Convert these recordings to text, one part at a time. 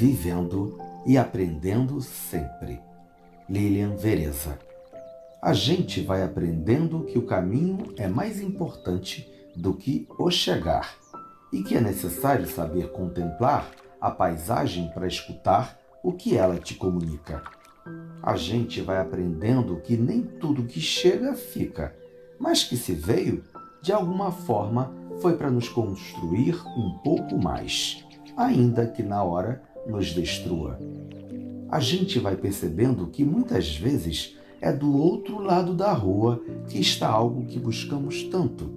vivendo e aprendendo sempre. Lilian Vereza. A gente vai aprendendo que o caminho é mais importante do que o chegar e que é necessário saber contemplar a paisagem para escutar o que ela te comunica. A gente vai aprendendo que nem tudo que chega fica, mas que se veio, de alguma forma, foi para nos construir um pouco mais, ainda que na hora nos destrua. A gente vai percebendo que muitas vezes é do outro lado da rua que está algo que buscamos tanto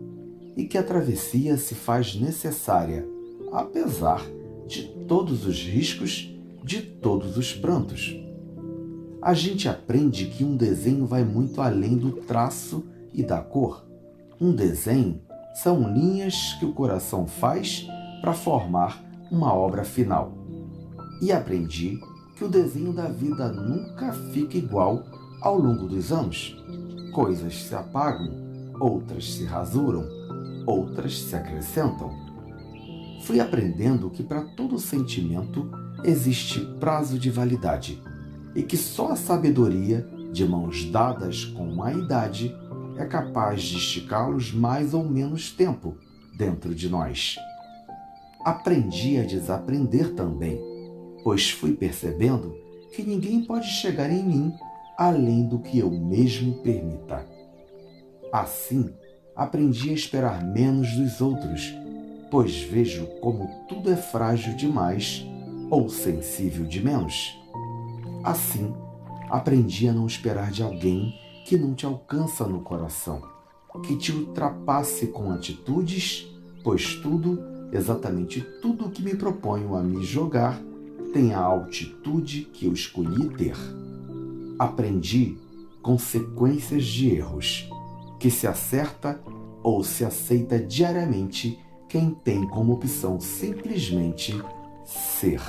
e que a travessia se faz necessária, apesar de todos os riscos, de todos os prantos. A gente aprende que um desenho vai muito além do traço e da cor. Um desenho são linhas que o coração faz para formar uma obra final. E aprendi que o desenho da vida nunca fica igual ao longo dos anos. Coisas se apagam, outras se rasuram, outras se acrescentam. Fui aprendendo que para todo sentimento existe prazo de validade e que só a sabedoria, de mãos dadas com a idade, é capaz de esticá-los mais ou menos tempo dentro de nós. Aprendi a desaprender também, pois fui percebendo que ninguém pode chegar em mim além do que eu mesmo permita. Assim, aprendi a esperar menos dos outros, pois vejo como tudo é frágil demais ou sensível de menos. Assim, aprendi a não esperar de alguém que não te alcança no coração, que te ultrapasse com atitudes, pois tudo, exatamente tudo que me proponho a me jogar, tem a altitude que eu escolhi ter. Aprendi consequências de erros, que se acerta ou se aceita diariamente quem tem como opção simplesmente ser.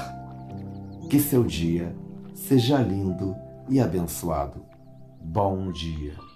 Que seu dia seja lindo e abençoado. Bom dia.